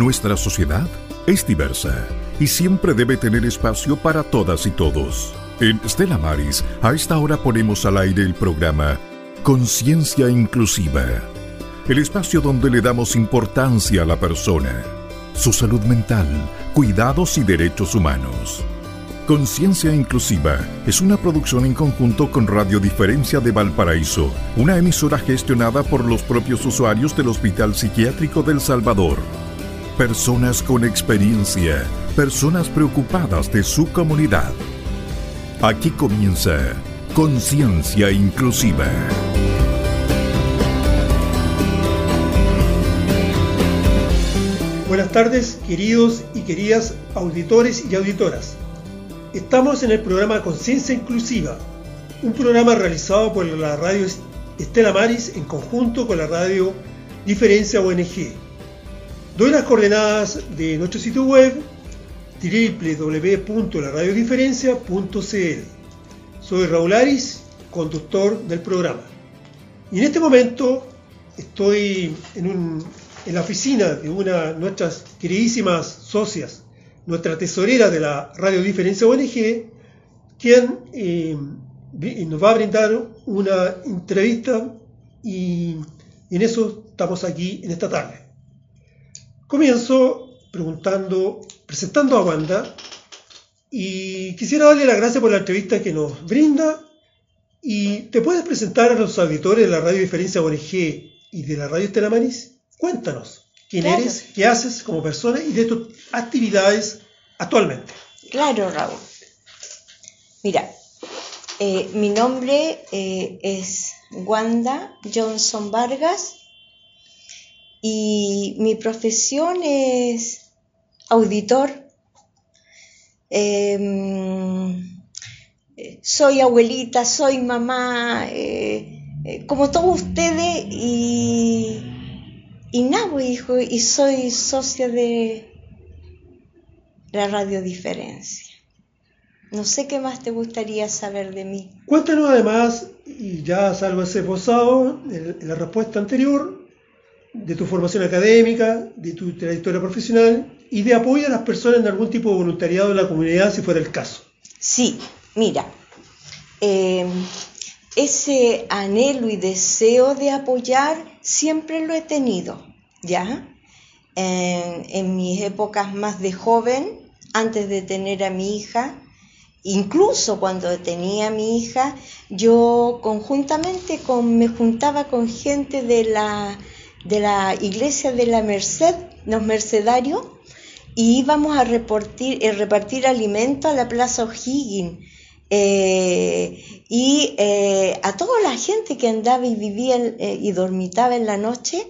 Nuestra sociedad es diversa y siempre debe tener espacio para todas y todos. En Stella Maris, a esta hora ponemos al aire el programa Conciencia Inclusiva, el espacio donde le damos importancia a la persona, su salud mental, cuidados y derechos humanos. Conciencia Inclusiva es una producción en conjunto con Radio Diferencia de Valparaíso, una emisora gestionada por los propios usuarios del Hospital Psiquiátrico del Salvador. Personas con experiencia, personas preocupadas de su comunidad. Aquí comienza Conciencia Inclusiva. Buenas tardes, queridos y queridas auditores y auditoras. Estamos en el programa Conciencia Inclusiva, un programa realizado por la radio Estela Maris en conjunto con la radio Diferencia ONG. Doy las coordenadas de nuestro sitio web www.laradiodiferencia.cl. Soy Raúl Aris, conductor del programa. Y en este momento estoy en, la oficina de una de nuestras queridísimas socias nuestra tesorera de la Radio Diferencia ONG, quien eh, nos va a brindar una entrevista y en eso estamos aquí en esta tarde. Comienzo preguntando, presentando a Wanda y quisiera darle las gracias por la entrevista que nos brinda y te puedes presentar a los auditores de la Radio Diferencia ONG y de la Radio Estela Maris. Cuéntanos quién eres, qué haces como persona y de tus actividades actualmente. Claro, Raúl. Mira, eh, mi nombre eh, es Wanda Johnson Vargas y mi profesión es auditor. Em, soy abuelita, soy mamá, eh, como todos ustedes y y nada, hijo, y soy socia de la radiodiferencia. No sé qué más te gustaría saber de mí. Cuéntanos además, y ya salvo ese posado, la respuesta anterior, de tu formación académica, de tu trayectoria profesional y de apoyo a las personas en algún tipo de voluntariado en la comunidad, si fuera el caso. Sí, mira, eh, ese anhelo y deseo de apoyar siempre lo he tenido, ¿ya? En, mis épocas más de joven, antes de tener a mi hija, incluso cuando tenía a mi hija, yo conjuntamente con, me juntaba con gente de la, de la iglesia de la Merced, los mercedarios, y íbamos a repartir, a repartir alimento a la Plaza O'Higgins eh, y eh, a toda la gente que andaba y vivía eh, y dormitaba en la noche,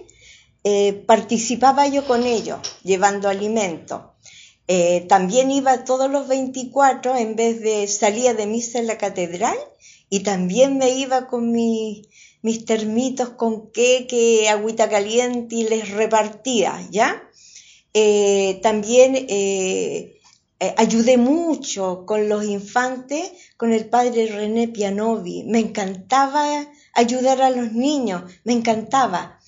participaba yo con ellos, llevando alimento. también iba todos los 24, en vez de salía de misa en la catedral, y también me iba con mis termitos con queque, agüita caliente y les repartía, ¿ya? también eh, ayudé mucho con los infantes, con el padre René Pianovi. Me encantaba ayudar a los niños, me encantaba.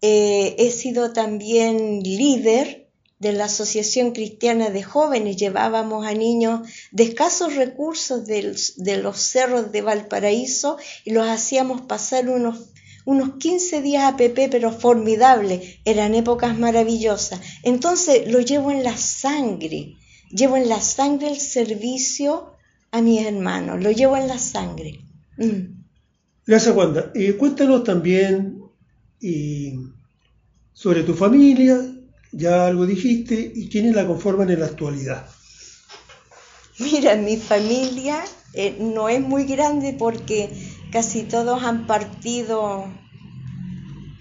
Eh, he sido también líder de la Asociación Cristiana de Jóvenes. Llevábamos a niños de escasos recursos de los cerros de Valparaíso y los hacíamos pasar unos unos 15 días a PP, pero formidables, eran épocas maravillosas. Entonces lo llevo en la sangre, Llevo en la sangre el servicio a mis hermanos, lo llevo en la sangre. Mm. Gracias, Wanda. Eh, cuéntanos también eh, sobre tu familia, ya algo dijiste, y quiénes la conforman en la actualidad. Mira, mi familia eh, no es muy grande porque casi todos han partido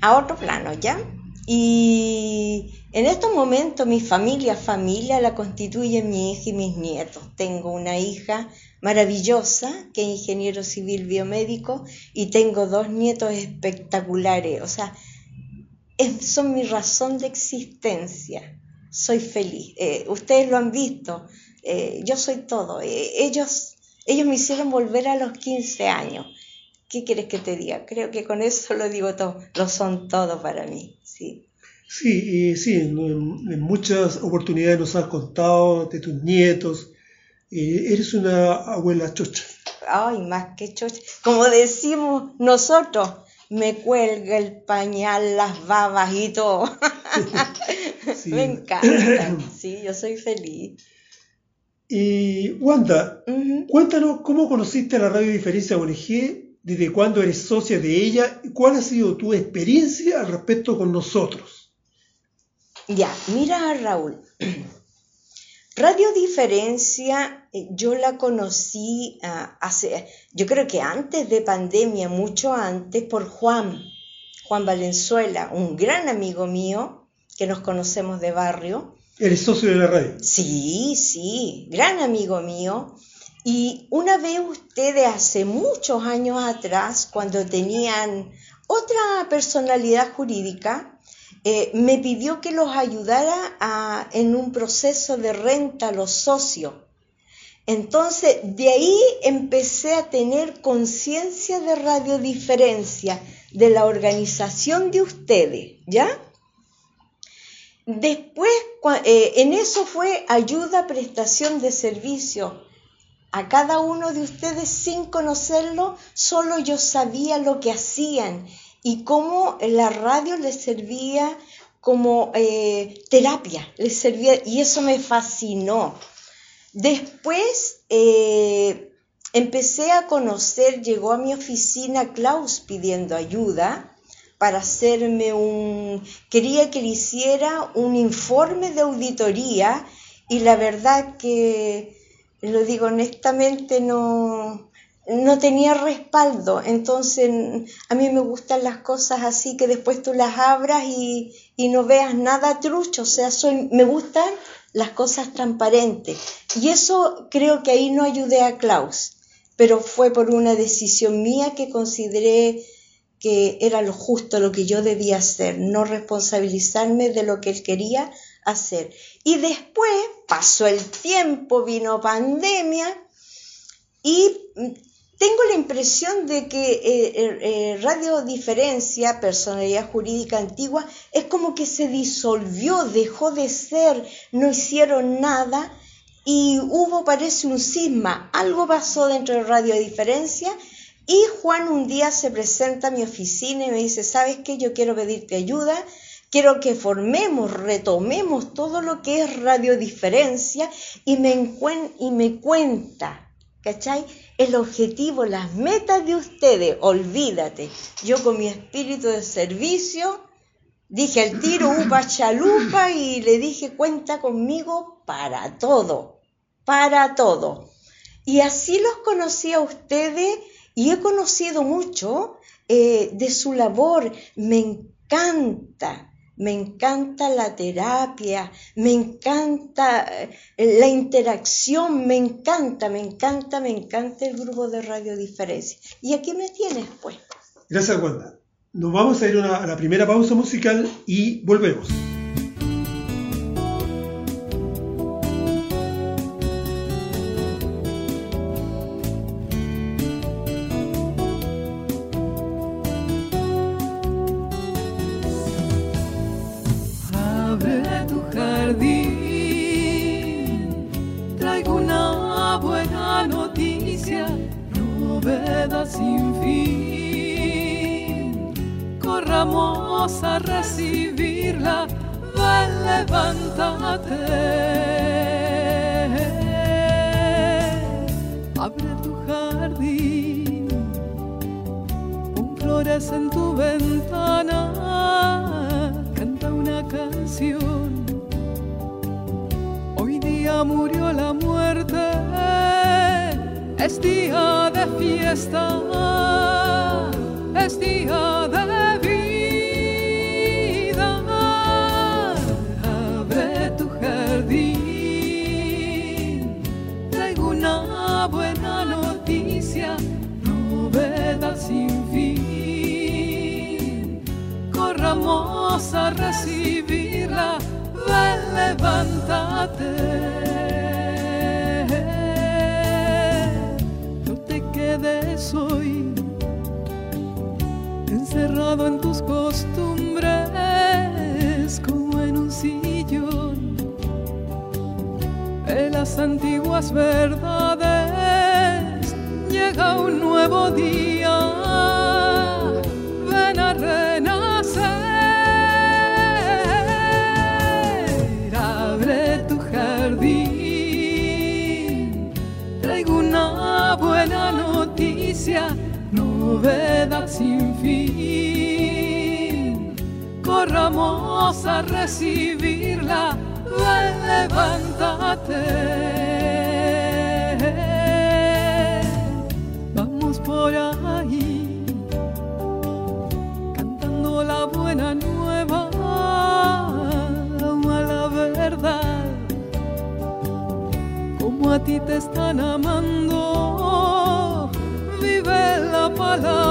a otro plano, ¿ya? Y en estos momentos mi familia, familia la constituyen mi hija y mis nietos. Tengo una hija maravillosa que es ingeniero civil biomédico y tengo dos nietos espectaculares. O sea, son mi razón de existencia. Soy feliz. Eh, ustedes lo han visto. Eh, yo soy todo. Eh, ellos, ellos me hicieron volver a los 15 años. ¿Qué quieres que te diga? Creo que con eso lo digo todo. Lo son todo para mí. Sí. Sí, sí, en, muchas oportunidades nos has contado de tus nietos. eres una abuela chocha. Ay, más que chocha. Como decimos nosotros, me cuelga el pañal, las babas y todo. me encanta. Sí, yo soy feliz. Y Wanda, cuéntanos cómo conociste a la Radio Diferencia ONG, desde cuándo eres socia de ella y cuál ha sido tu experiencia al respecto con nosotros. Ya, mira Raúl. Radio Diferencia, eh, yo la conocí ah, hace, yo creo que antes de pandemia, mucho antes, por Juan, Juan Valenzuela, un gran amigo mío, que nos conocemos de barrio, ¿Eres socio de la radio? Sí, sí, gran amigo mío. Y una vez ustedes hace muchos años atrás, cuando tenían otra personalidad jurídica, eh, me pidió que los ayudara en un proceso de renta a los socios. Entonces, de ahí empecé a tener conciencia de radiodiferencia, de la organización de ustedes, ¿ya? Después, eh, en eso fue ayuda, prestación de servicio. A cada uno de ustedes sin conocerlo, solo yo sabía lo que hacían y cómo la radio les servía como eh, terapia, les servía y eso me fascinó. Después eh, empecé a conocer, llegó a mi oficina Klaus pidiendo ayuda para hacerme un, quería que le hiciera un informe de auditoría y la verdad que, lo digo honestamente, no, no tenía respaldo. Entonces, a mí me gustan las cosas así que después tú las abras y, y no veas nada trucho. O sea, soy, me gustan las cosas transparentes. Y eso creo que ahí no ayudé a Klaus, pero fue por una decisión mía que consideré que era lo justo, lo que yo debía hacer, no responsabilizarme de lo que él quería hacer. Y después pasó el tiempo, vino pandemia y tengo la impresión de que eh, eh, eh, Radio Diferencia, personalidad jurídica antigua, es como que se disolvió, dejó de ser, no hicieron nada y hubo, parece, un cisma. Algo pasó dentro de Radio Diferencia y Juan un día se presenta a mi oficina y me dice, ¿sabes qué? Yo quiero pedirte ayuda, quiero que formemos, retomemos todo lo que es radiodiferencia y me, y me cuenta, ¿cachai? El objetivo, las metas de ustedes, olvídate. Yo con mi espíritu de servicio dije al tiro, upa chalupa y le dije, cuenta conmigo para todo, para todo. Y así los conocí a ustedes y he conocido mucho eh, de su labor. Me encanta, me encanta la terapia, me encanta eh, la interacción, me encanta, me encanta, me encanta el grupo de radiodiferencia. Y aquí me tienes, pues. Gracias, Wanda. Nos vamos a ir a la primera pausa musical y volvemos. Sin fin. Corramos a recibirla, ven, levántate. Abre tu jardín, con flores en tu ventana, canta una canción. Hoy día murió la muerte es día de fiesta, es día de vida. Abre tu jardín, traigo una buena noticia, novedad sin fin. Corramos a recibirla, ven, levántate. en tus costumbres como en un sillón. De las antiguas verdades llega un nuevo día. Ven a renacer. Abre tu jardín. Traigo una buena noticia novedad sin fin. Corramos a recibirla levántate. Vamos por ahí, cantando la buena nueva, a la verdad, como a ti te están amando, vive la palabra,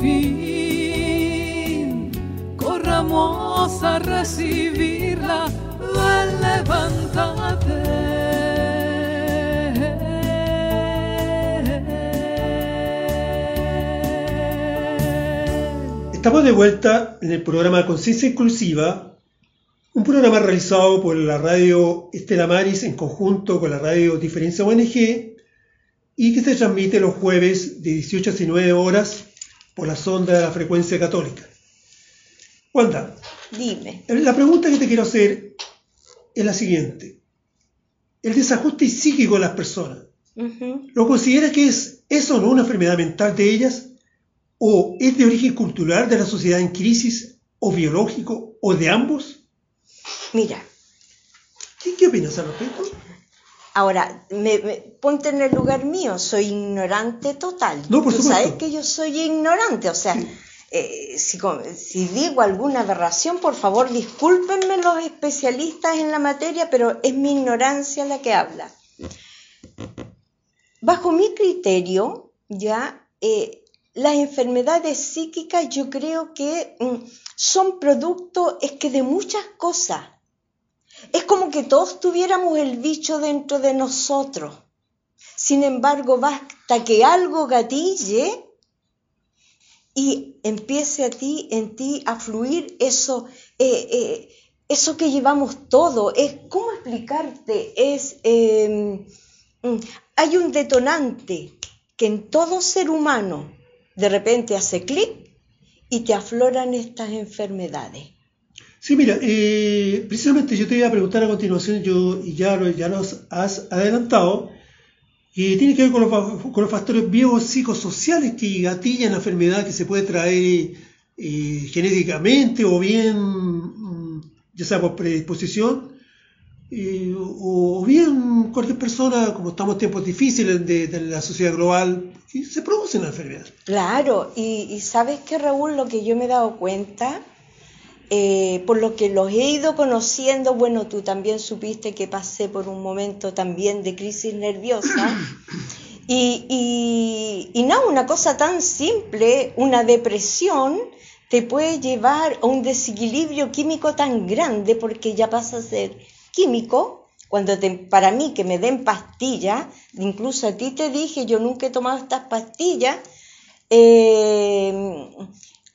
fin. Corramos a recibirla, ven, levántate. Estamos de vuelta en el programa Conciencia Inclusiva un programa realizado por la radio Estela Maris en conjunto con la radio Diferencia ONG y que se transmite los jueves de 18 a 19 horas por la sonda de la frecuencia católica. Wanda, dime. La pregunta que te quiero hacer es la siguiente. El desajuste psíquico de las personas, ¿lo consideras que es eso no una enfermedad mental de ellas? ¿O es de origen cultural de la sociedad en crisis? ¿O biológico? ¿O de ambos? Mira. ¿Qué, opinas al respecto? Ahora, me, ponte en el lugar mío, soy ignorante total. No, por Tú sabes que yo soy ignorante, o sea, eh, si, si, digo alguna aberración, por favor, discúlpenme los especialistas en la materia, pero es mi ignorancia la que habla. Bajo mi criterio, ya, eh, las enfermedades psíquicas yo creo que mm, son producto, es que de muchas cosas. Es como que todos tuviéramos el bicho dentro de nosotros. Sin embargo, basta que algo gatille y empiece a ti, en ti a fluir eso, eh, eh, eso que llevamos todo. Es, ¿Cómo explicarte? Es, em, mm, hay un detonante que en todo ser humano de repente hace clic y te afloran estas enfermedades. Sí, mira, eh, precisamente yo te iba a preguntar a continuación, yo ya, ya nos has adelantado, y tiene que ver con los, factores biopsicosociales que gatillan la enfermedad que se puede traer eh, genéticamente o bien, mm, ya sea por predisposición, eh, o bien cualquier persona, como estamos en tiempos difíciles de, la sociedad global, se producen las enfermedades. Claro, y, y sabes que Raúl, lo que yo me he dado cuenta, eh, por lo que los he ido conociendo, bueno, tú también supiste que pasé por un momento también de crisis nerviosa. Y, y, no, una cosa tan simple, una depresión, te puede llevar a un desequilibrio químico tan grande porque ya pasa a ser químico. Cuando para mí que me den pastillas, incluso a ti te dije, yo nunca he tomado estas pastillas, eh,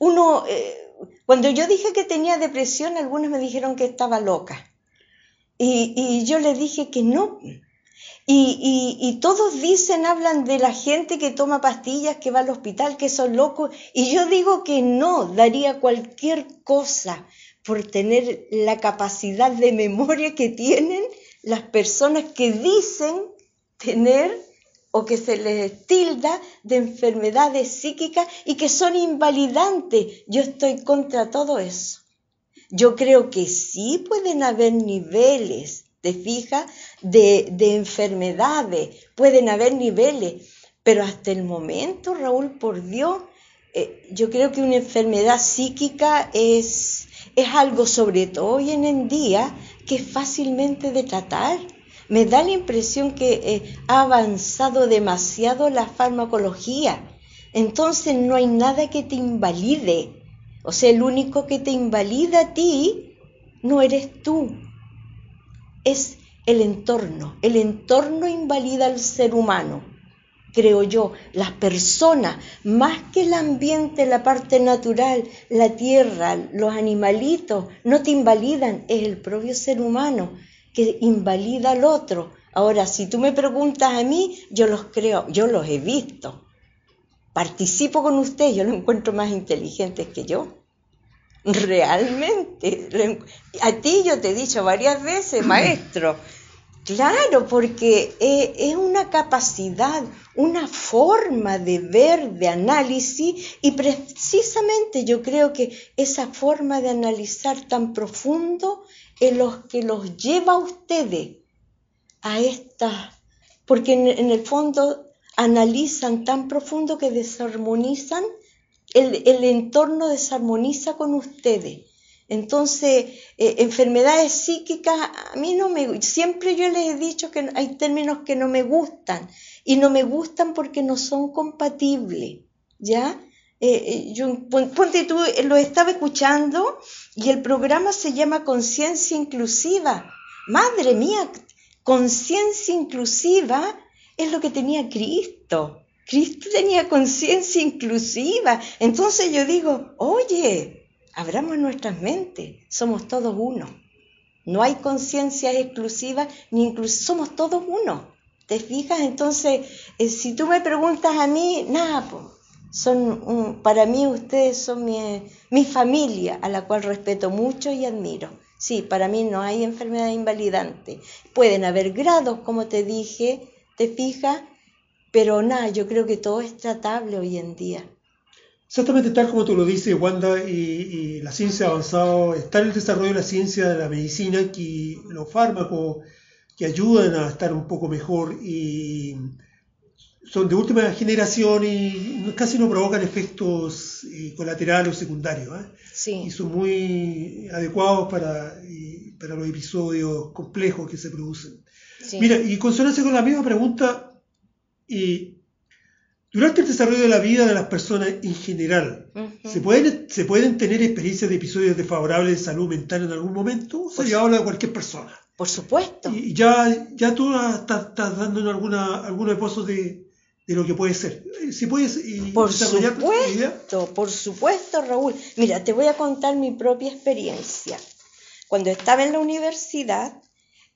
uno, eh, cuando yo dije que tenía depresión, algunos me dijeron que estaba loca. Y, yo le dije que no. Y, todos dicen, hablan de la gente que toma pastillas, que va al hospital, que son locos. Y yo digo que no, daría cualquier cosa por tener la capacidad de memoria que tienen las personas que dicen tener o que se les tilda de enfermedades psíquicas y que son invalidantes. Yo estoy contra todo eso. Yo creo que sí pueden haber niveles, ¿te fijas? De, enfermedades, pueden haber niveles, pero hasta el momento, Raúl, por Dios, eh, yo creo que una enfermedad psíquica es, es algo, sobre todo hoy en día, que es fácilmente de tratar me da la impresión que eh, ha avanzado demasiado la farmacología. Entonces no hay nada que te invalide. O sea, el único que te invalida a ti no eres tú. Es el entorno. El entorno invalida al ser humano, creo yo. Las personas, más que el ambiente, la parte natural, la tierra, los animalitos, no te invalidan, es el propio ser humano que invalida al otro. Ahora, si tú me preguntas a mí, yo los creo, yo los he visto. Participo con usted, yo los encuentro más inteligentes que yo. Realmente. A ti yo te he dicho varias veces, maestro. Claro, porque es una capacidad, una forma de ver, de análisis, y precisamente yo creo que esa forma de analizar tan profundo es lo que los lleva a ustedes a esta, porque en el fondo analizan tan profundo que desarmonizan el, entorno desarmoniza con ustedes. Entonces, eh, enfermedades psíquicas, a mí no me... Siempre yo les he dicho que hay términos que no me gustan y no me gustan porque no son compatibles, ¿ya? Eh, eh, yo, ponte tú, lo estaba escuchando y el programa se llama Conciencia Inclusiva. Madre mía, conciencia inclusiva es lo que tenía Cristo. Cristo tenía conciencia inclusiva. Entonces yo digo, oye, abramos nuestras mentes, somos todos uno. No hay conciencia exclusiva ni inclusiva, somos todos uno. ¿Te fijas? Entonces, eh, si tú me preguntas a mí, nada, son para mí ustedes son mi, mi familia, a la cual respeto mucho y admiro. Sí, para mí no hay enfermedad invalidante. Pueden haber grados, como te dije, te fijas, pero nada, yo creo que todo es tratable hoy en día. Exactamente tal como tú lo dices, Wanda, y, la ciencia ha avanzado, está en el desarrollo de la ciencia de la medicina, que los fármacos que ayudan a estar un poco mejor y son de última generación y casi no provocan efectos eh, colaterales o secundarios. ¿eh? Sí. Y son muy adecuados para, para los episodios complejos que se producen. Mira, y consonancia con la misma pregunta, y durante el desarrollo de la vida de las personas en general, ¿se, pueden, ¿se pueden tener experiencias de episodios desfavorables de salud mental en algún momento? O sea, yo hablo de cualquier persona. Por supuesto. Y ya, ya tú estás, dando alguna, algunos esbozos de, de lo que puede ser. Si puedes por supuesto, por supuesto, Raúl. Mira, te voy a contar mi propia experiencia. Cuando estaba en la universidad,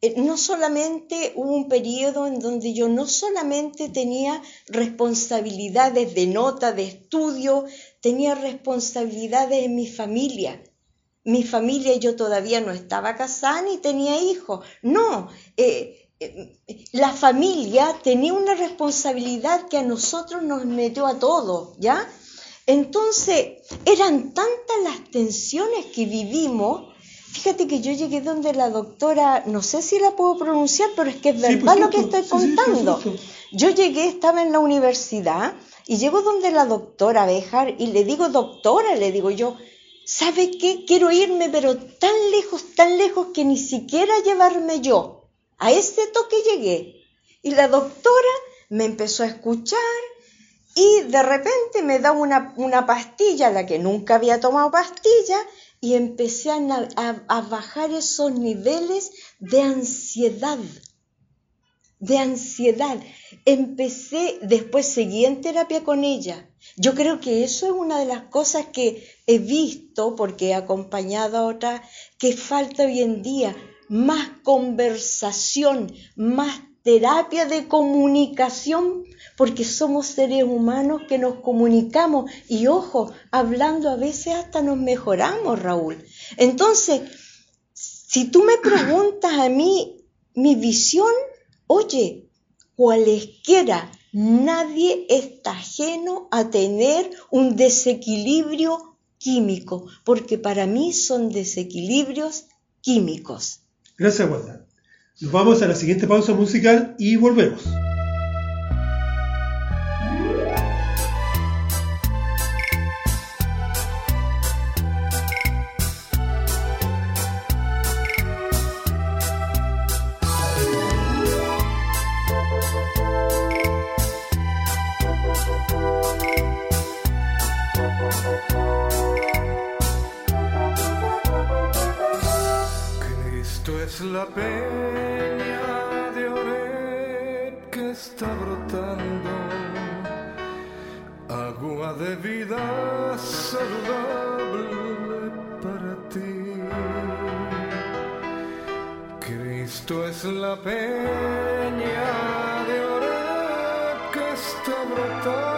eh, no solamente hubo un periodo en donde yo no solamente tenía responsabilidades de nota, de estudio, tenía responsabilidades en mi familia. Mi familia yo todavía no estaba casada ni tenía hijos. No, eh, eh, la familia tenía una responsabilidad que a nosotros nos metió a todos, ¿ya? Entonces, eran tantas las tensiones que vivimos Fíjate que yo llegué donde la doctora, no sé si la puedo pronunciar, pero es que es verdad lo que estoy contando. yo llegué, estaba en la universidad y llego donde la doctora Bejar y le digo, doctora, le digo yo, ¿sabe qué? Quiero irme, pero tan lejos, tan lejos que ni siquiera llevarme yo. A ese toque llegué. Y la doctora me empezó a escuchar y de repente me da una, una pastilla, la que nunca había tomado pastilla, y empecé a, bajar esos niveles de ansiedad, de ansiedad. Empecé, después seguí en terapia con ella. Yo creo que eso es una de las cosas que he visto, porque he acompañado a otras, que falta hoy en día más conversación, más terapia de comunicación porque somos seres humanos que nos comunicamos y ojo, hablando a veces hasta nos mejoramos, Raúl. Entonces, si tú me preguntas a mí mi visión, oye, cualesquiera, nadie está ajeno a tener un desequilibrio químico, porque para mí son desequilibrios químicos. Gracias, Wanda. Nos vamos a la siguiente pausa musical y volvemos. La peña de Oret que está brotando, agua de vida saludable para ti. Cristo es la peña de Oret que está brotando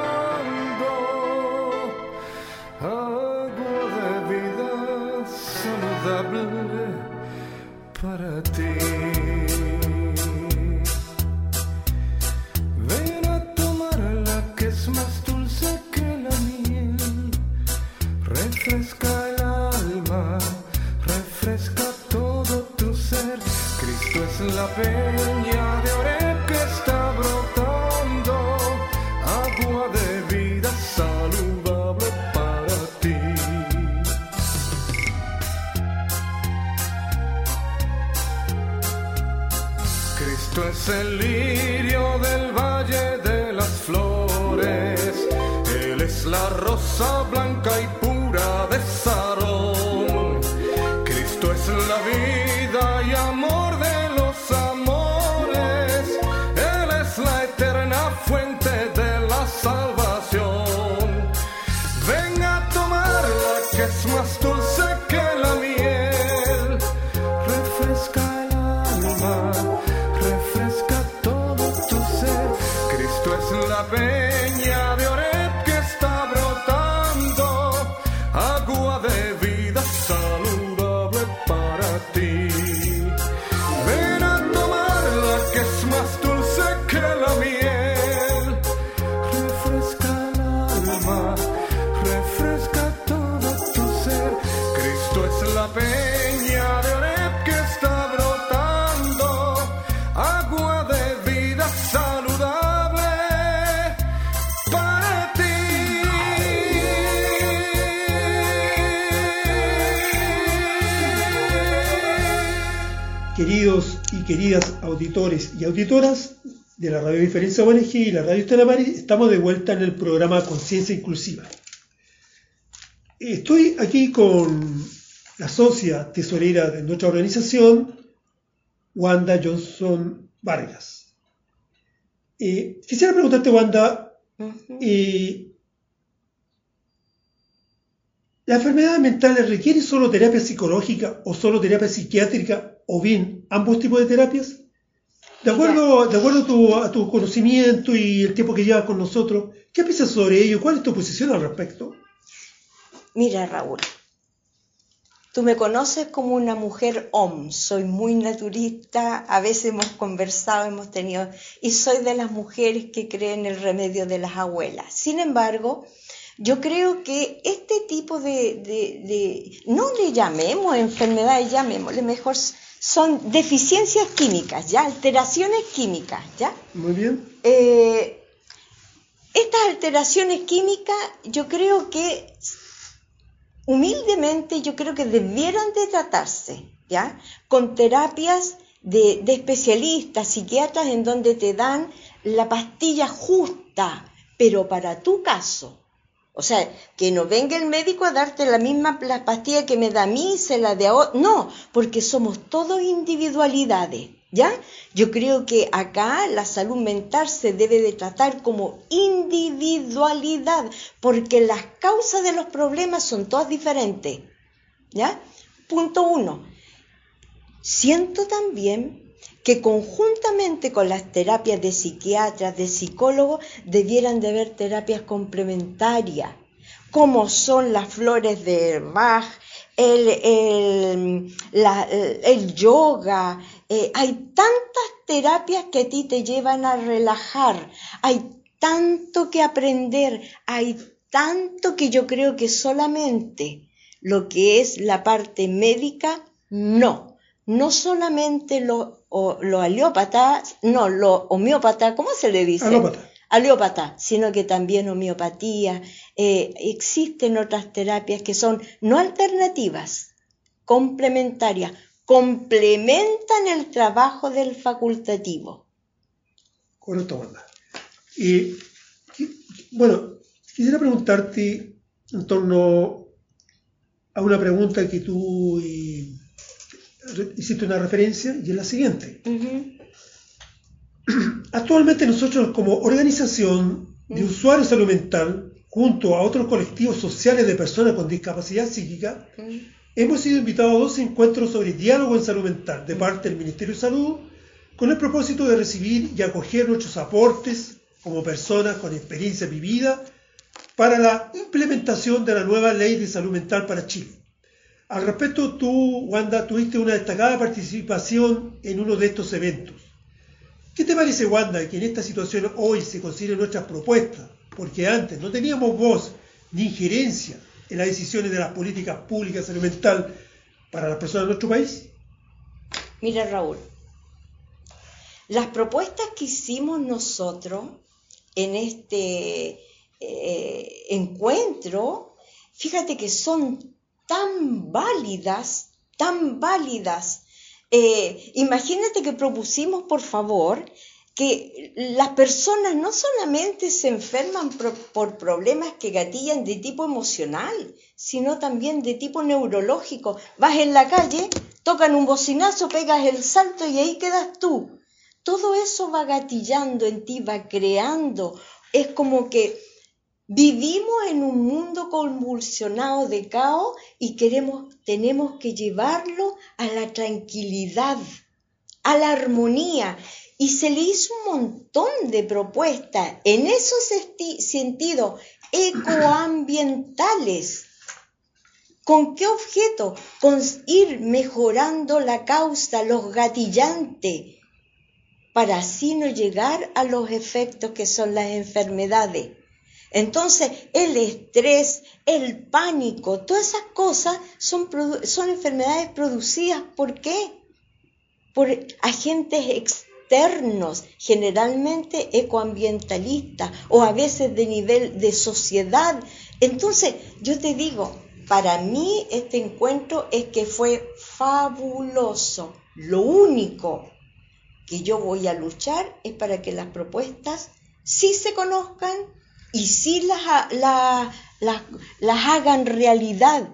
queridas auditores y auditoras de la Radio Diferencia ONG y la Radio Estela estamos de vuelta en el programa Conciencia Inclusiva. Estoy aquí con la socia tesorera de nuestra organización, Wanda Johnson Vargas. Eh, quisiera preguntarte, Wanda, Ujú. eh, ¿las enfermedades mentales requieren solo terapia psicológica o solo terapia psiquiátrica o bien ambos tipos de terapias? De acuerdo, de acuerdo a, tu, conocimiento y el tiempo que llevas con nosotros, ¿qué piensas sobre ello? ¿Cuál es tu posición al respecto? Mira, Raúl, tú me conoces como una mujer om, soy muy naturista, a veces hemos conversado, hemos tenido, y soy de las mujeres que creen en el remedio de las abuelas. Sin embargo, yo creo que este tipo de, de- de- no le llamemos enfermedades, llamémosle mejor, son deficiencias químicas, ¿ya? Alteraciones químicas, ¿ya? Muy bien. Eh, estas alteraciones químicas yo creo que humildemente yo creo que debieran de tratarse, ¿ya? Con terapias de, de especialistas, psiquiatras, en donde te dan la pastilla justa, pero para tu caso. O sea, que no venga el médico a darte la misma la pastilla que me da a mí, se la de a otro. No, porque somos todos individualidades, ¿ya? Yo creo que acá la salud mental se debe de tratar como individualidad, porque las causas de los problemas son todas diferentes, ¿ya? Punto uno. Siento también que conjuntamente con las terapias de psiquiatras, de psicólogos, debieran de haber terapias complementarias, como son las flores de Bach, el, el, yoga. eh, hay tantas terapias que a ti te llevan a relajar, hay tanto que aprender, hay tanto que yo creo que solamente lo que es la parte médica, no. No solamente los o- los aliópatas, no, los homeópatas, ¿cómo se le dice? Alópata. Aliópata, sino que también homeopatía. Eh, existen otras terapias que son no alternativas, complementarias, complementan el trabajo del facultativo. Correcto, Wanda. Y, bueno, quisiera preguntarte en torno a una pregunta que tú hiciste una referencia y es la siguiente. Actualmente nosotros como organización de Mm. usuarios de salud mental, junto a otros colectivos sociales de personas con discapacidad psíquica, Mm. hemos sido invitados a dos encuentros sobre diálogo en salud mental de parte del Ministerio de Salud, con el propósito de recibir y acoger nuestros aportes como personas con experiencia vivida para la implementación de la nueva ley de salud mental para Chile. Al respecto, tú, Wanda, tuviste una destacada participación en uno de estos eventos. ¿Qué te parece, Wanda, que en esta situación hoy se consideren nuestras propuestas? Porque antes no teníamos voz ni injerencia en las decisiones de las políticas públicas salud para las personas de nuestro país. Mira, Raúl, las propuestas que hicimos nosotros en este eh, encuentro, fíjate que son tan válidas, tan válidas. Eh, imagínate que propusimos, por favor, que las personas no solamente se enferman por, por problemas que gatillan de tipo emocional, sino también de tipo neurológico. Vas en la calle, tocan un bocinazo, pegas el salto y ahí quedas tú. Todo eso va gatillando en ti, va creando. Es como que vivimos en un mundo convulsionado de caos y queremos, tenemos que llevarlo a la tranquilidad, a la armonía. Y se le hizo un montón de propuestas en esos sentidos ecoambientales. ¿Con qué objeto? Con ir mejorando la causa, los gatillantes, para así no llegar a los efectos que son las enfermedades. Entonces, el estrés, el pánico, todas esas cosas son, son enfermedades producidas ¿por qué? Por agentes externos, generalmente ecoambientalistas o a veces de nivel de sociedad. Entonces, yo te digo, para mí este encuentro es que fue fabuloso. Lo único que yo voy a luchar es para que las propuestas sí se conozcan y sí las, las, las, las hagan realidad.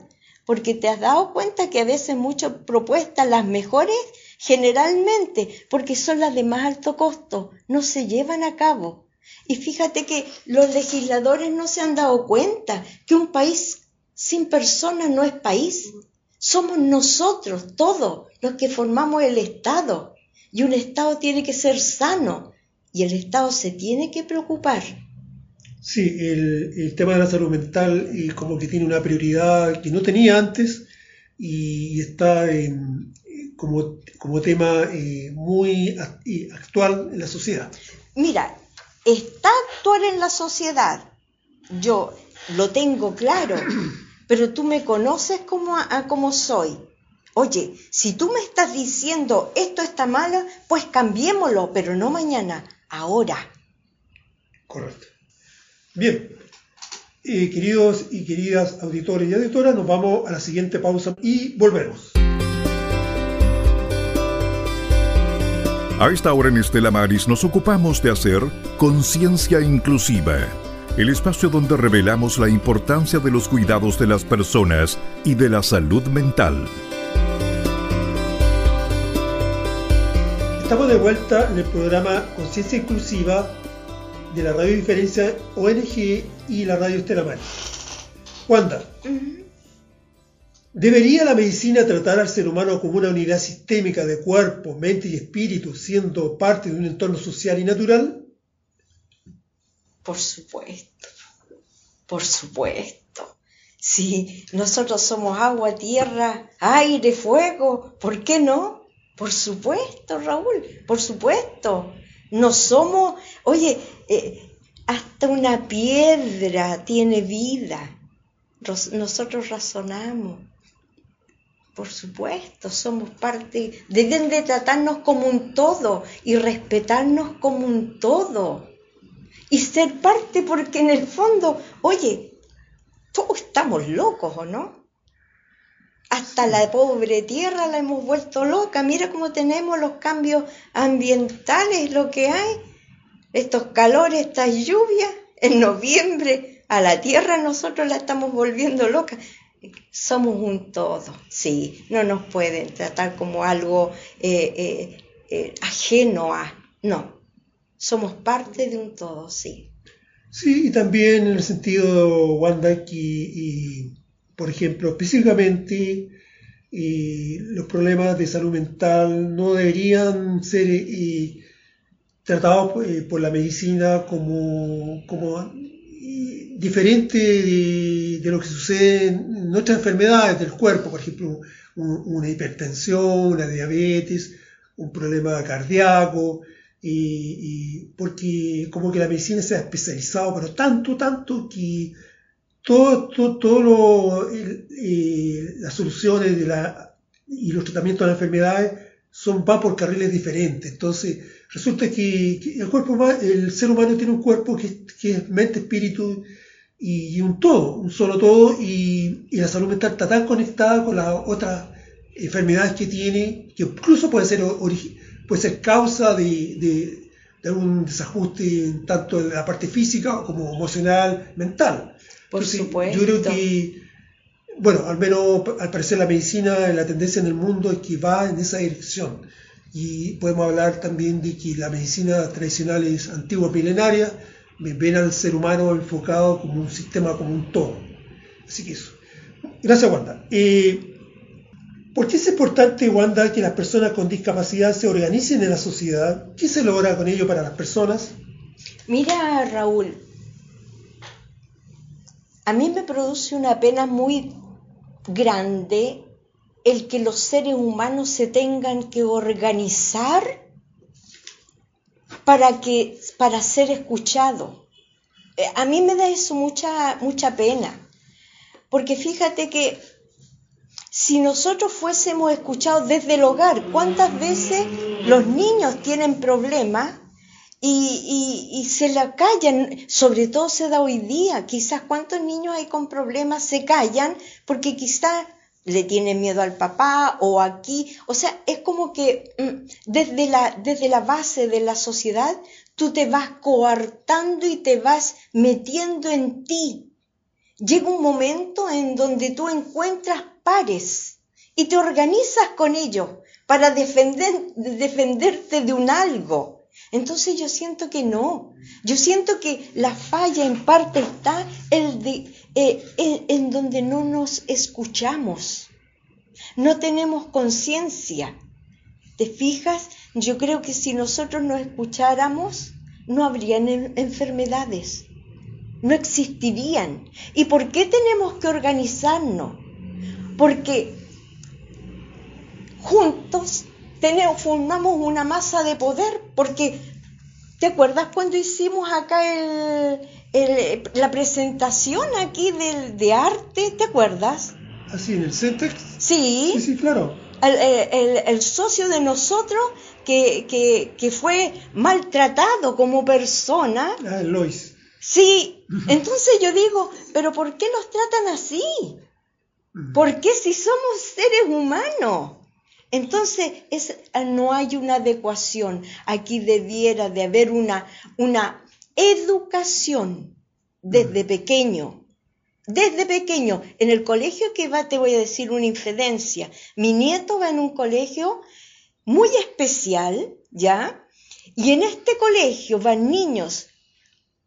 Porque te has dado cuenta que a veces muchas propuestas, las mejores, generalmente, porque son las de más alto costo, no se llevan a cabo. Y fíjate que los legisladores no se han dado cuenta que un país sin personas no es país. Somos nosotros, todos, los que formamos el Estado. Y un Estado tiene que ser sano. Y el Estado se tiene que preocupar. Sí, el, el tema de la salud mental y como que tiene una prioridad que no tenía antes y, está en, como, como tema eh, muy actual en la sociedad. Mira, está actual en la sociedad. Yo lo tengo claro, pero tú me conoces como, a, como soy. Oye, si tú me estás diciendo esto está malo, pues cambiémoslo, pero no mañana, ahora. Correcto. Bien, eh, queridos y queridas auditores y auditoras, nos vamos a la siguiente pausa y volvemos. A esta hora en Estela Maris nos ocupamos de hacer conciencia inclusiva, el espacio donde revelamos la importancia de los cuidados de las personas y de la salud mental. Estamos de vuelta en el programa Conciencia Inclusiva de la Radio Diferencia ONG y la Radio Estela Maris. Wanda, uh -huh. ¿debería la medicina tratar al ser humano como una unidad sistémica de cuerpo, mente y espíritu, siendo parte de un entorno social y natural? Por supuesto, por supuesto. Si nosotros somos agua, tierra, aire, fuego, ¿por qué no? Por supuesto, Raúl, por supuesto. No somos, oye, eh, hasta una piedra tiene vida. Nosotros razonamos. Por supuesto, somos parte, deben de tratarnos como un todo y respetarnos como un todo. Y ser parte porque en el fondo, oye, todos estamos locos, ¿o no? Hasta la pobre tierra la hemos vuelto loca. Mira cómo tenemos los cambios ambientales, lo que hay. Estos calores, estas lluvias. En noviembre a la tierra nosotros la estamos volviendo loca. Somos un todo, sí. No nos pueden tratar como algo eh, eh, eh, ajeno a. No. Somos parte de un todo, sí. Sí, y también en el sentido, Wanda, y, por ejemplo, específicamente y los problemas de salud mental no deberían ser y, tratados eh, por la medicina como, como diferente de, lo que sucede en otras enfermedades del cuerpo, por ejemplo, un, una hipertensión, una diabetes, un problema cardíaco, y, porque como que la medicina se ha especializado, pero tanto, tanto que todo, todo, todo lo, las soluciones de la, y los tratamientos de las enfermedades son va por carriles diferentes. Entonces, resulta que, el cuerpo el ser humano tiene un cuerpo que, que es mente, espíritu y, un todo, un solo todo, y, y, la salud mental está tan conectada con las otras enfermedades que tiene, que incluso puede ser, puede ser causa de, de, de algún desajuste tanto en la parte física como emocional, mental. Por Entonces, supuesto. Yo creo que, bueno, al menos al parecer la medicina, la tendencia en el mundo es que va en esa dirección. Y podemos hablar también de que la medicina tradicional es antigua, milenaria, ven al ser humano enfocado como un sistema, como un todo. Así que eso. Gracias, Wanda. Eh, ¿Por qué es importante, Wanda, que las personas con discapacidad se organicen en la sociedad? ¿Qué se logra con ello para las personas? Mira, Raúl, a mí me produce una pena muy grande el que los seres humanos se tengan que organizar para que para ser escuchados. A mí me da eso mucha mucha pena, porque fíjate que si nosotros fuésemos escuchados desde el hogar, ¿cuántas veces los niños tienen problemas y, y, se la callan, sobre todo se da hoy día, quizás cuántos niños hay con problemas se callan porque quizás le tienen miedo al papá o aquí, o sea, es como que mm, desde la, desde la base de la sociedad tú te vas coartando y te vas metiendo en ti. Llega un momento en donde tú encuentras pares y te organizas con ellos para defender, defenderte de un algo. Entonces yo siento que no. Yo siento que la falla en parte está el de, eh, en, donde no nos escuchamos. No tenemos conciencia. ¿Te fijas? Yo creo que si nosotros nos escucháramos, no habrían enfermedades. No existirían. ¿Y por qué tenemos que organizarnos? Porque juntos tenemos, formamos una masa de poder, porque ¿te acuerdas cuando hicimos acá el, el, la presentación aquí del, de arte? ¿Te acuerdas? Así, en el Centex. Sí. Sí, sí, claro. El, el, el socio de nosotros que, que, que, fue maltratado como persona. Ah, Lois. Sí, entonces yo digo, pero ¿por qué nos tratan así? ¿Por qué si somos seres humanos? Entonces, es, no hay una adecuación. Aquí debiera de haber una, una educación desde pequeño. Desde pequeño. En el colegio que va, te voy a decir una infidencia. Mi nieto va en un colegio muy especial, ¿ya? Y en este colegio van niños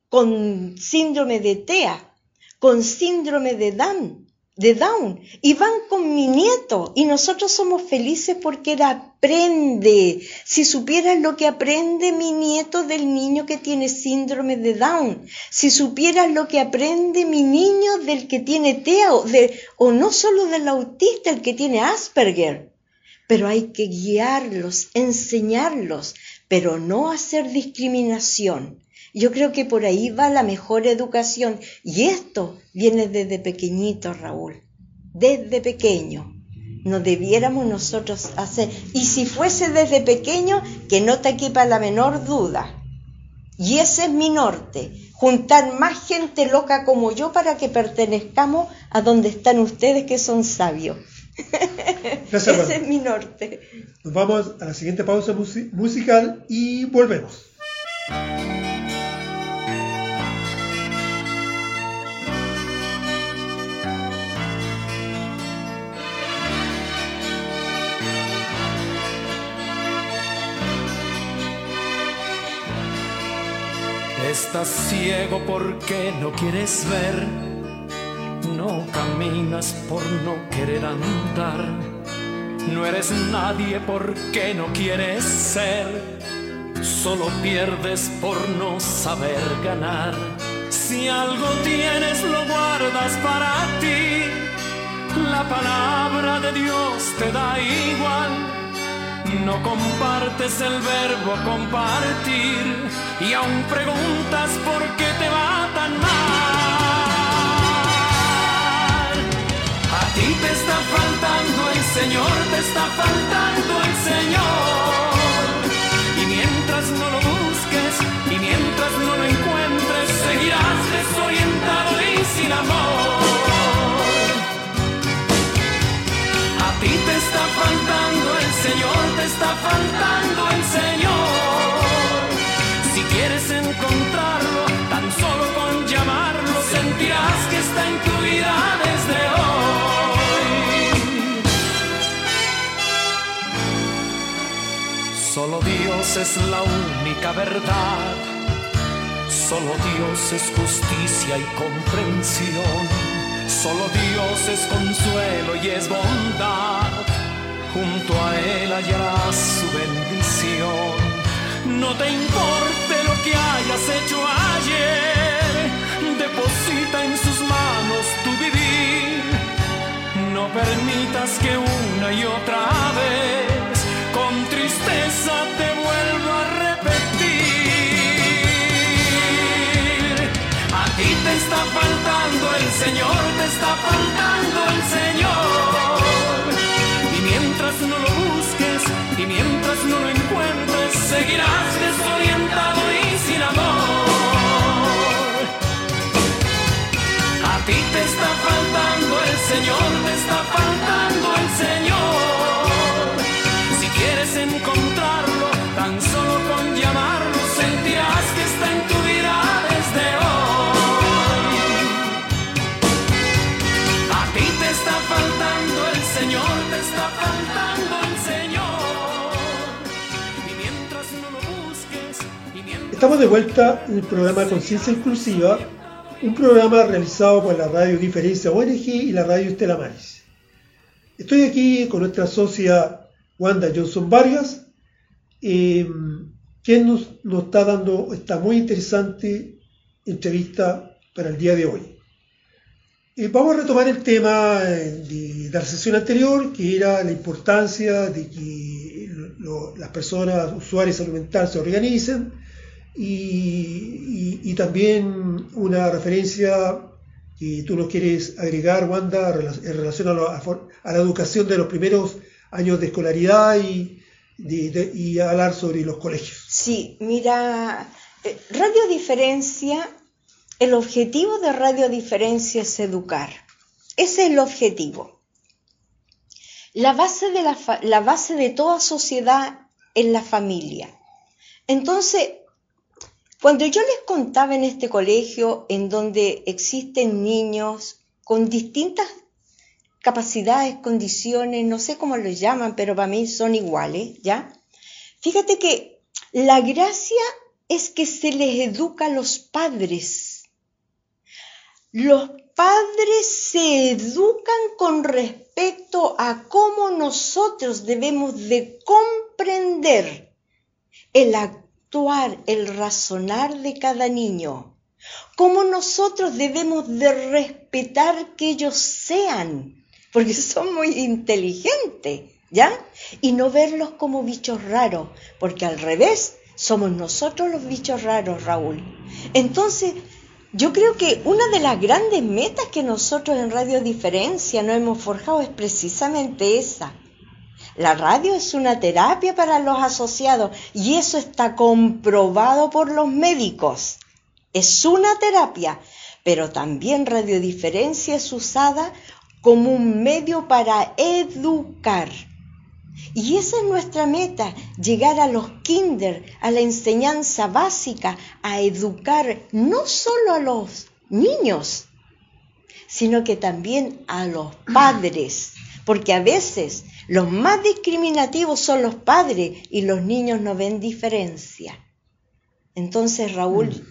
con síndrome de TEA, con síndrome de Down, de Down y van con mi nieto y nosotros somos felices porque él aprende. Si supieras lo que aprende mi nieto del niño que tiene síndrome de Down, si supieras lo que aprende mi niño del que tiene TEA o, de, o no solo del autista, el que tiene Asperger, pero hay que guiarlos, enseñarlos, pero no hacer discriminación. Yo creo que por ahí va la mejor educación y esto viene desde pequeñito, Raúl, desde pequeño. No debiéramos nosotros hacer, y si fuese desde pequeño, que no te quepa la menor duda. Y ese es mi norte, juntar más gente loca como yo para que pertenezcamos a donde están ustedes que son sabios. Gracias, ese es mi norte. Nos vamos a la siguiente pausa musical y volvemos. Estás ciego porque no quieres ver, no caminas por no querer andar, no eres nadie porque no quieres ser, solo pierdes por no saber ganar. Si algo tienes lo guardas para ti, la palabra de Dios te da igual. No compartes el verbo compartir y aún preguntas por qué te va tan mal. A ti te está faltando el Señor, te está faltando el Señor. Y mientras no lo busques y mientras no lo encuentres, seguirás desorientado y sin amor. A ti te está faltando el Señor, te está faltando el Señor. Encontrarlo, tan solo con llamarlo, sentirás que está en tu vida desde hoy. Solo Dios es la única verdad. Solo Dios es justicia y comprensión. Solo Dios es consuelo y es bondad. Junto a Él hallarás su bendición. No te importe lo que hayas hecho ayer. Deposita en sus manos tu vivir. No permitas que una y otra vez con tristeza te vuelva a repetir. A ti te está faltando el Señor, te está faltando el Señor. Estamos de vuelta en el programa Conciencia Inclusiva, un programa realizado por la Radio Diferencia ONG y la Radio Estela Maris. Estoy aquí con nuestra socia Wanda Johnson Vargas, eh, quien nos, está dando esta muy interesante entrevista para el día de hoy. Eh, vamos a retomar el tema eh, de, la sesión anterior, que era la importancia de que las personas usuarias de salud mental se organicen y, también una referencia que tú nos quieres agregar, Wanda, en relación a, la educación de los primeros años de escolaridad y, de- y hablar sobre los colegios. Sí, mira, eh, Radio Diferencia, el objetivo de Radio Diferencia es educar. Ese es el objetivo. La base de, la, la base de toda sociedad es la familia. Entonces, cuando yo les contaba en este colegio en donde existen niños con distintas capacidades, condiciones, no sé cómo los llaman, pero para mí son iguales, ¿ya? Fíjate que la gracia es que se les educa a los padres. Los padres se educan con respecto a cómo nosotros debemos de comprender el actuar, el razonar de cada niño. Cómo nosotros debemos de respetar que ellos sean, porque son muy inteligentes, ¿ya? Y no verlos como bichos raros, porque al revés, somos nosotros los bichos raros, Raúl. Entonces, yo creo que una de las grandes metas que nosotros en Radio Diferencia nos hemos forjado es precisamente esa. La radio es una terapia para los asociados y eso está comprobado por los médicos. Es una terapia, pero también Radio Diferencia es usada como un medio para educar. Y esa es nuestra meta, llegar a los kinder, a la enseñanza básica, a educar no solo a los niños, sino que también a los padres, porque a veces los más discriminativos son los padres y los niños no ven diferencia. Entonces, Raúl,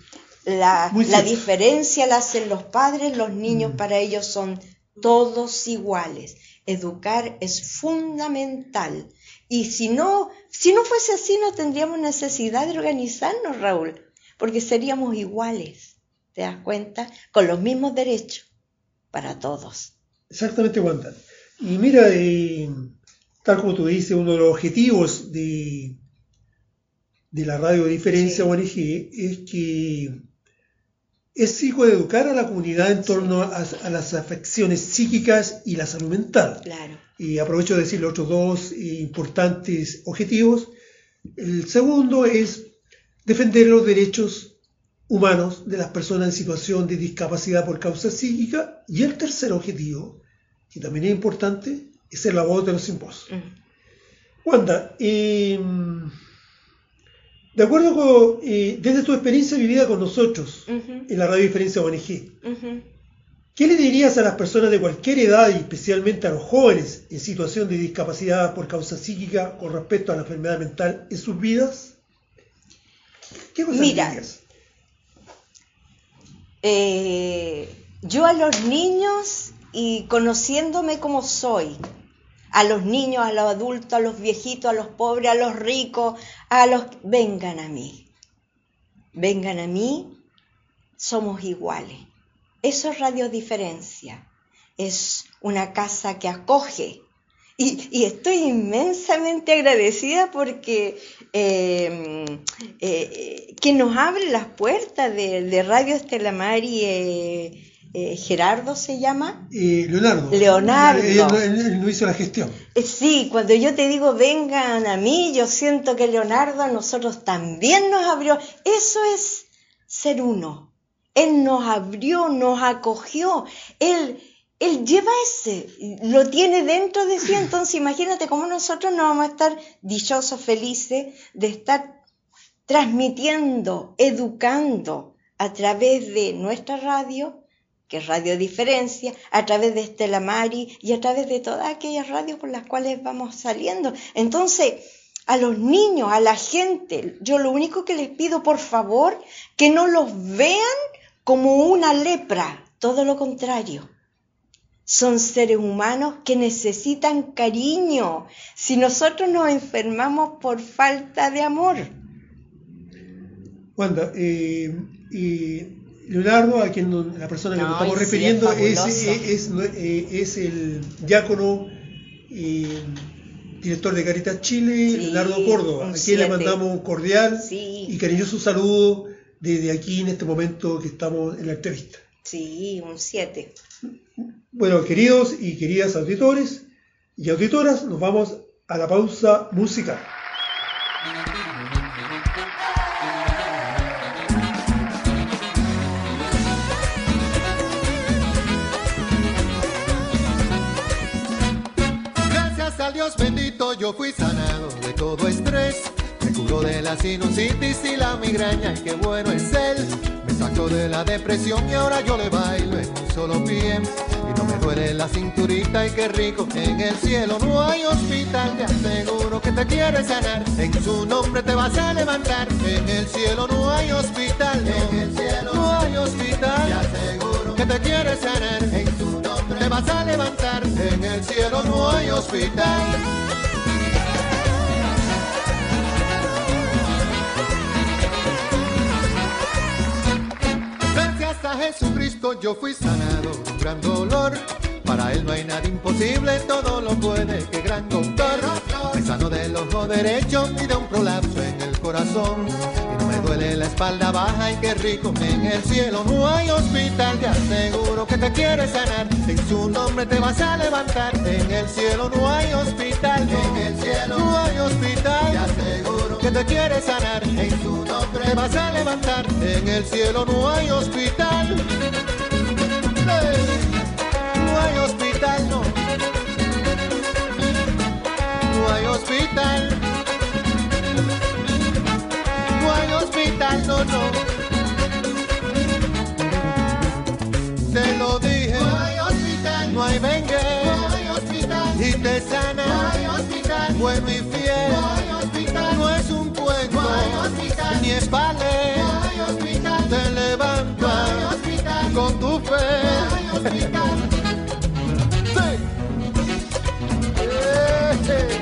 la, Muy la diferencia la hacen los padres, los niños Mm. para ellos son todos iguales. Educar es fundamental. Y si no, si no fuese así, no tendríamos necesidad de organizarnos, Raúl, porque seríamos iguales, ¿te das cuenta? Con los mismos derechos para todos. Exactamente, Wanda. Y mira, eh, tal como tú dices, uno de los objetivos de, de la radio Diferencia Sí. ONG es que es psicoeducar a la comunidad en torno a, a las afecciones psíquicas y la salud mental. Claro. Y aprovecho de decir los otros dos importantes objetivos. El segundo es defender los derechos humanos de las personas en situación de discapacidad por causa psíquica. Y el tercer objetivo, que también es importante, es ser la voz de los sin voz. Mm. Wanda, eh, de acuerdo con, eh, desde tu experiencia vivida con nosotros en la radio Diferencia ONG. ¿Qué le dirías a las personas de cualquier edad y especialmente a los jóvenes en situación de discapacidad por causa psíquica con respecto a la enfermedad mental en sus vidas? ¿Qué cosas Mira. le dirías? Eh, yo a los niños y conociéndome como soy, a los niños, a los adultos, a los viejitos, a los pobres, a los ricos, a los... Vengan a mí, vengan a mí, somos iguales. Eso es Radio Diferencia, es una casa que acoge. Y, estoy inmensamente agradecida porque eh, eh, que nos abre las puertas de, Radio Estelamari, eh, eh, Gerardo se llama. Eh, Leonardo. Leonardo. Él, él- él no hizo la gestión. Eh, Sí, cuando yo te digo vengan a mí, yo siento que Leonardo a nosotros también nos abrió. Eso es ser uno. Él nos abrió, nos acogió. Él, él lleva ese, lo tiene dentro de sí. Entonces imagínate cómo nosotros no vamos a estar dichosos, felices de estar transmitiendo, educando a través de nuestra radio, que Radio Diferencia, a través de Estela Mari y a través de todas aquellas radios por las cuales vamos saliendo. Entonces, a los niños, a la gente, yo lo único que les pido, por favor, que no los vean como una lepra, todo lo contrario. Son seres humanos que necesitan cariño. Si nosotros nos enfermamos por falta de amor, Wanda, eh, y Leonardo, a quien no- la persona que No, nos estamos sí, refiriendo, es es, fabuloso. es- es nue- eh, es el diácono eh, director de Caritas Chile, Sí, Leonardo Córdoba, a quien le mandamos un cordial Sí. y cariñoso saludo desde aquí en este momento que estamos en la entrevista. sí, un 7. Bueno, queridos y queridas auditores y auditoras, nos vamos a la pausa musical. Bendito yo fui sanado de todo estrés. Me curó de la sinusitis y la migraña y qué bueno es él. Me sacó de la depresión y ahora yo le bailo en un solo pie. Y no me duele la cinturita y qué rico. En el cielo no hay hospital, te aseguro que te quiere sanar. En su nombre te vas a levantar. En el cielo no hay hospital, en el cielo no hay hospital. Te aseguro que te quiere sanar. En vas a levantar. En el cielo no hay hospital. Gracias a Jesucristo yo fui sanado un gran dolor. Para él no hay nada imposible, todo lo puede, que gran doctor. Me sano del ojo derecho y de un prolapso en el corazón. Duele la espalda baja y qué rico. En el cielo no hay hospital, te aseguro que te quiere sanar. En su nombre te vas a levantar. En el cielo no hay hospital, en el cielo no hay hospital. Te aseguro que te quiere sanar. En su nombre te vas a levantar. En el cielo no hay hospital. No hay hospital. No hay hospital. Hospital, no, no. Te lo dije. No hay hospital. No hay vengue. No hay hospital. Y te sana. No hay hospital. Bueno y fiel. No hay hospital. No es un cuento. No hay hospital. Ni es vale. No hay hospital. Te levanta. con tu fe. Sí. Eh, Mira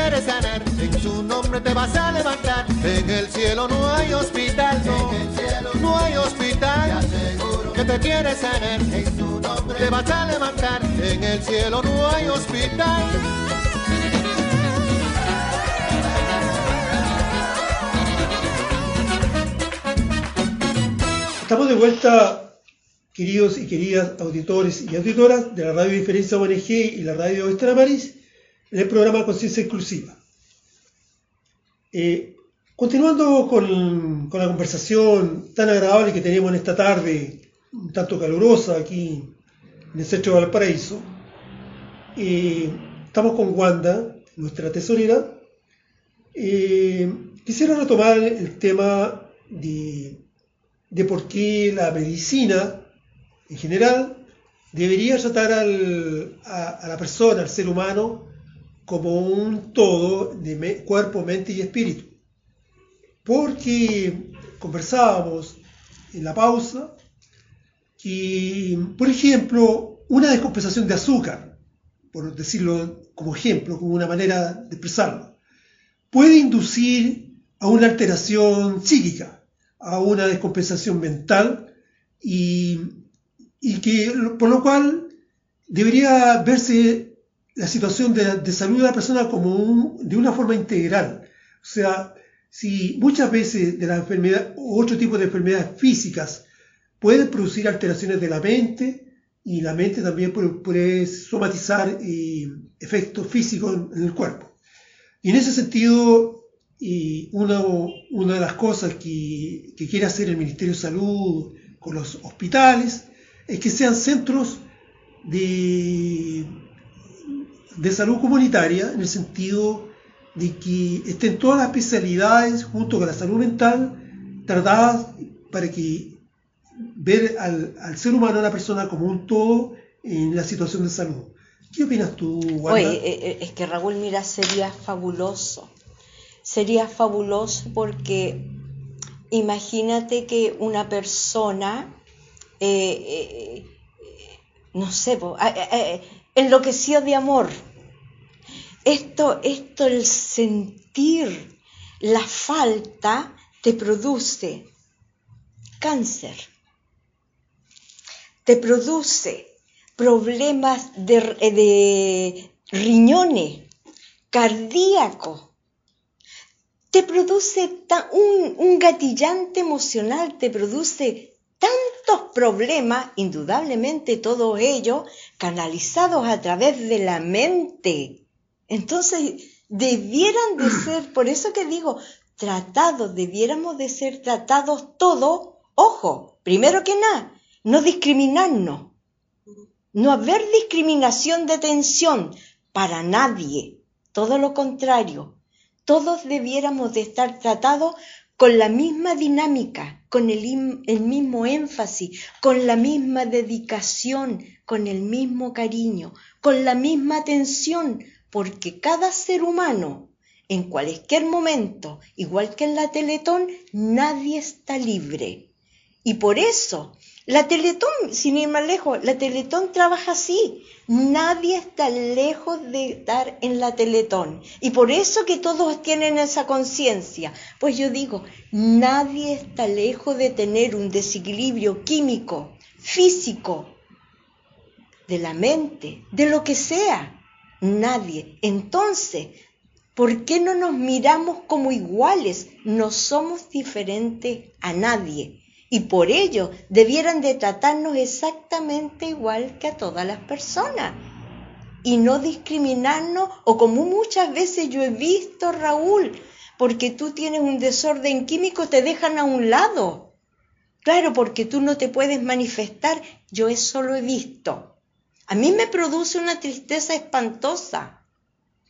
aseguro que te quiere sanar. En su nombre te vas a levantar. En el cielo no hay hospital, no. En el cielo no hay hospital, te aseguro que te quiere sanar. En su nombre te vas a levantar. En el cielo no hay hospital. Estamos de vuelta, queridos y queridas auditores y auditoras de la Radio Diferencia ONG y la Radio Extramaris, en el programa Conciencia Inclusiva. Eh, continuando con, la conversación tan agradable que tenemos en esta tarde, un tanto calurosa aquí en el centro de Valparaíso, eh, estamos con Wanda, nuestra tesorera. Eh, quisiera retomar el tema de por qué la medicina en general debería tratar a la persona, al ser humano, como un todo de cuerpo, mente y espíritu. Porque conversábamos en la pausa que, por ejemplo, una descompensación de azúcar, por decirlo como ejemplo, como una manera de expresarlo, puede inducir a una alteración psíquica, a una descompensación mental y, y que por lo cual debería verse la situación de, salud de la persona como de una forma integral. O sea, si muchas veces de la enfermedad o otro tipo de enfermedades físicas pueden producir alteraciones de la mente y la mente también puede, somatizar eh, efectos físicos en- el cuerpo. Y en ese sentido, una, una de las cosas que, que quiere hacer el Ministerio de Salud con los hospitales es que sean centros de, de salud comunitaria, en el sentido de que estén todas las especialidades junto con la salud mental tratadas para que ver al, ser humano, a la persona como un todo en la situación de salud. ¿Qué opinas tú, Wanda? Oye, eh, eh, es que Raúl, mira, sería fabuloso. Sería fabuloso porque imagínate que una persona, eh, no sé, eh, enloqueció de amor. Esto, esto, el sentir la falta te produce cáncer, te produce problemas de, de riñones, cardíacos, te produce un, un gatillante emocional, te produce tantos problemas, indudablemente todos ellos canalizados a través de la mente. Entonces, debieran de ser, por eso que digo, tratados, debiéramos de ser tratados todos, ojo, primero que nada, no discriminarnos, no haber discriminación de atención para nadie, todo lo contrario, todos debiéramos de estar tratados con la misma dinámica, con el, mismo énfasis, con la misma dedicación, con el mismo cariño, con la misma atención, porque cada ser humano, en cualquier momento, igual que en la Teletón, nadie está libre. Y por eso, la Teletón, sin ir más lejos, la Teletón trabaja así. Nadie está lejos de estar en la Teletón. Y por eso que todos tienen esa conciencia. Pues yo digo, nadie está lejos de tener un desequilibrio químico, físico, de la mente, de lo que sea. Nadie. Entonces, ¿por qué no nos miramos como iguales? No somos diferentes a nadie. Y por ello debieran de tratarnos exactamente igual que a todas las personas y no discriminarnos o como muchas veces yo he visto, Raúl, porque tú tienes un desorden químico, te dejan a un lado. Claro, porque tú no te puedes manifestar, yo eso lo he visto. A mí me produce una tristeza espantosa,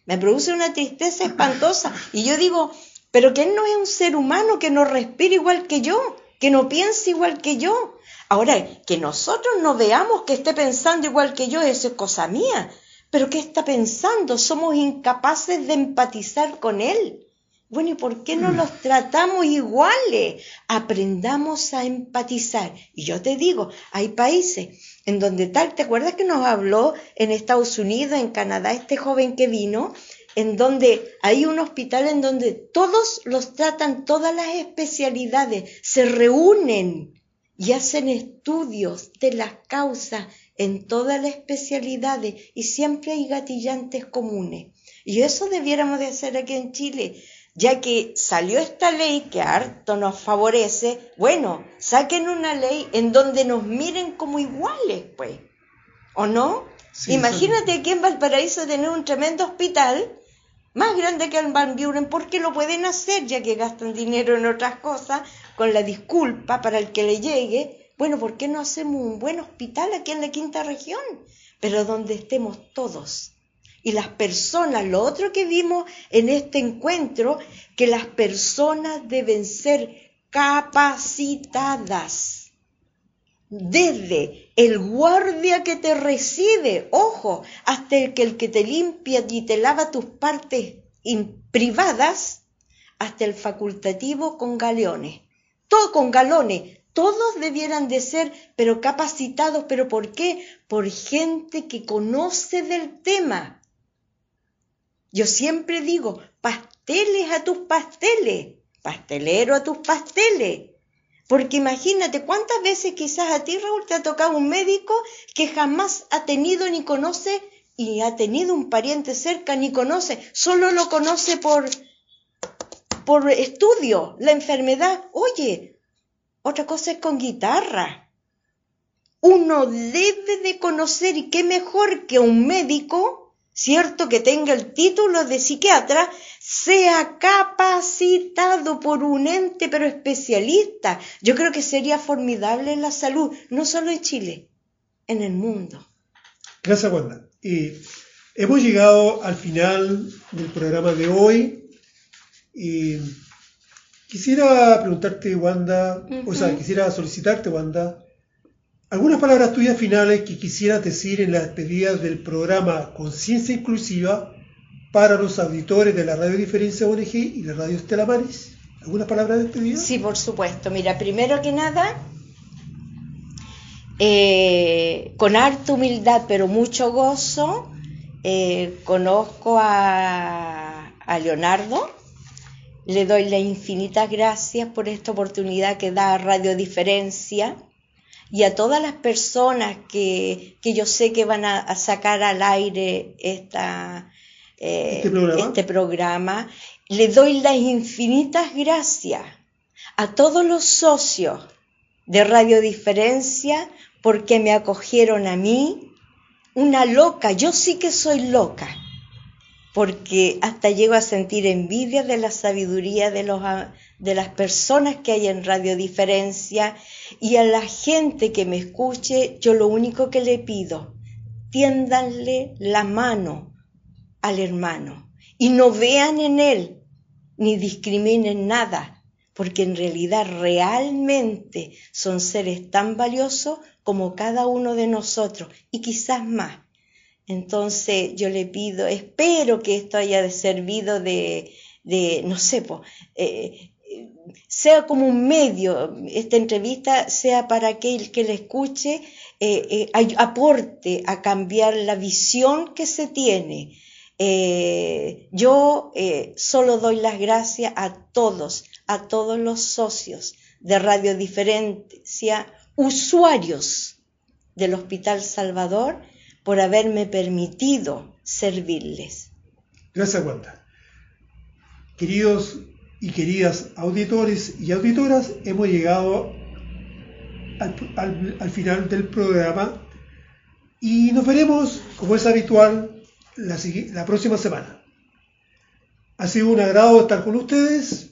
me produce una tristeza espantosa y yo digo, pero que él no es un ser humano que no respira igual que yo, que no piensa igual que yo. Ahora, que nosotros no veamos que esté pensando igual que yo, eso es cosa mía. Pero ¿qué está pensando? Somos incapaces de empatizar con él. Bueno, ¿y por qué no los tratamos iguales? Aprendamos a empatizar. Y yo te digo, hay países en donde tal, ¿te acuerdas que nos habló en Estados Unidos, en Canadá, este joven que vino? En donde hay un hospital en donde todos los tratan, todas las especialidades, se reúnen y hacen estudios de las causas en todas las especialidades y siempre hay gatillantes comunes. Y eso debiéramos de hacer aquí en Chile, ya que salió esta ley que harto nos favorece, bueno, saquen una ley en donde nos miren como iguales, pues, ¿o no? Imagínate aquí en Valparaíso tener un tremendo hospital más grande que el Van Buren, porque lo pueden hacer ya que gastan dinero en otras cosas, con la disculpa para el que le llegue, bueno, ¿por qué no hacemos un buen hospital aquí en la quinta región? Pero donde estemos todos. Y las personas, lo otro que vimos en este encuentro, que las personas deben ser capacitadas. Desde el guardia que te recibe, ojo, hasta el que, el que te limpia y te lava tus partes privadas, hasta el facultativo con galeones. Todo con galones, todos debieran de ser, pero capacitados, pero ¿por qué? Por gente que conoce del tema. Yo siempre digo, pasteles a tus pasteles, pastelero a tus pasteles. Porque imagínate cuántas veces quizás a ti, Raúl, te ha tocado un médico que jamás ha tenido ni conoce y ha tenido un pariente cerca ni conoce, solo lo conoce por, por estudio, la enfermedad. Oye, otra cosa es con guitarra. Uno debe de conocer, y qué mejor que un médico, cierto que tenga el título de psiquiatra, sea capacitado por un ente, pero especialista. Yo creo que sería formidable en la salud, no solo en Chile, en el mundo. Gracias, Wanda. Y hemos llegado al final del programa de hoy. Y Quisiera preguntarte, Wanda, o sea, quisiera solicitarte, Wanda, algunas palabras tuyas finales que quisieras decir en la despedida del programa Conciencia Inclusiva para los auditores de la Radio Diferencia ONG y de Radio Estela Maris. ¿Algunas palabras de despedida? Sí, por supuesto. Mira, primero que nada, eh, con harta humildad, pero mucho gozo, eh, conozco a, a Leonardo le doy las infinitas gracias por esta oportunidad que da Radio Diferencia y a todas las personas que, yo sé que van a, sacar al aire esta, eh, ¿Este, este programa. Le doy las infinitas gracias a todos los socios de Radio Diferencia porque me acogieron a mí, una loca, yo sí que soy loca porque hasta llego a sentir envidia de la sabiduría de, los, de las personas que hay en Radio Diferencia y a la gente que me escuche, yo lo único que le pido, tiéndanle la mano al hermano y no vean en él ni discriminen nada, porque en realidad realmente son seres tan valiosos como cada uno de nosotros y quizás más. Entonces yo le pido, espero que esto haya servido de, de no sé, eh, sea como un medio, esta entrevista sea para aquel que le escuche, eh, eh, aporte a cambiar la visión que se tiene. yo solo doy las gracias a todos, a todos los socios de Radio Diferencia, usuarios del Hospital Salvador, por haberme permitido servirles. Gracias, Wanda. Queridos y queridas auditores y auditoras, hemos llegado al, final del programa y nos veremos, como es habitual, la, próxima semana. Ha sido un agrado estar con ustedes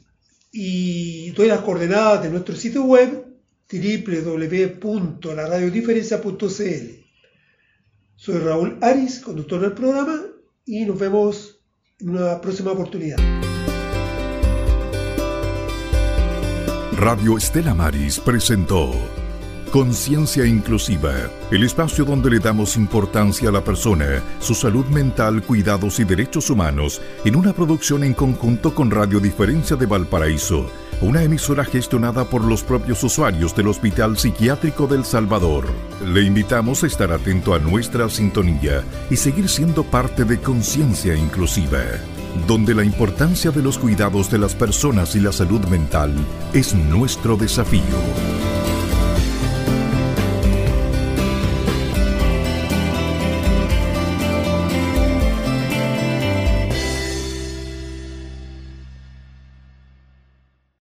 y doy las coordenadas de nuestro sitio web www.laradiodiferencia.cl. Soy Raúl Aris, conductor del programa, y nos vemos en una próxima oportunidad. Radio Estela Maris presentó Conciencia Inclusiva, el espacio donde le damos importancia a la persona, su salud mental, cuidados y derechos humanos, en una producción en conjunto con Radio Diferencia de Valparaíso, una emisora gestionada por los propios usuarios del Hospital Psiquiátrico del Salvador. Le invitamos a estar atento a nuestra sintonía y seguir siendo parte de Conciencia Inclusiva donde la importancia de los cuidados de las personas y la salud mental es nuestro desafío.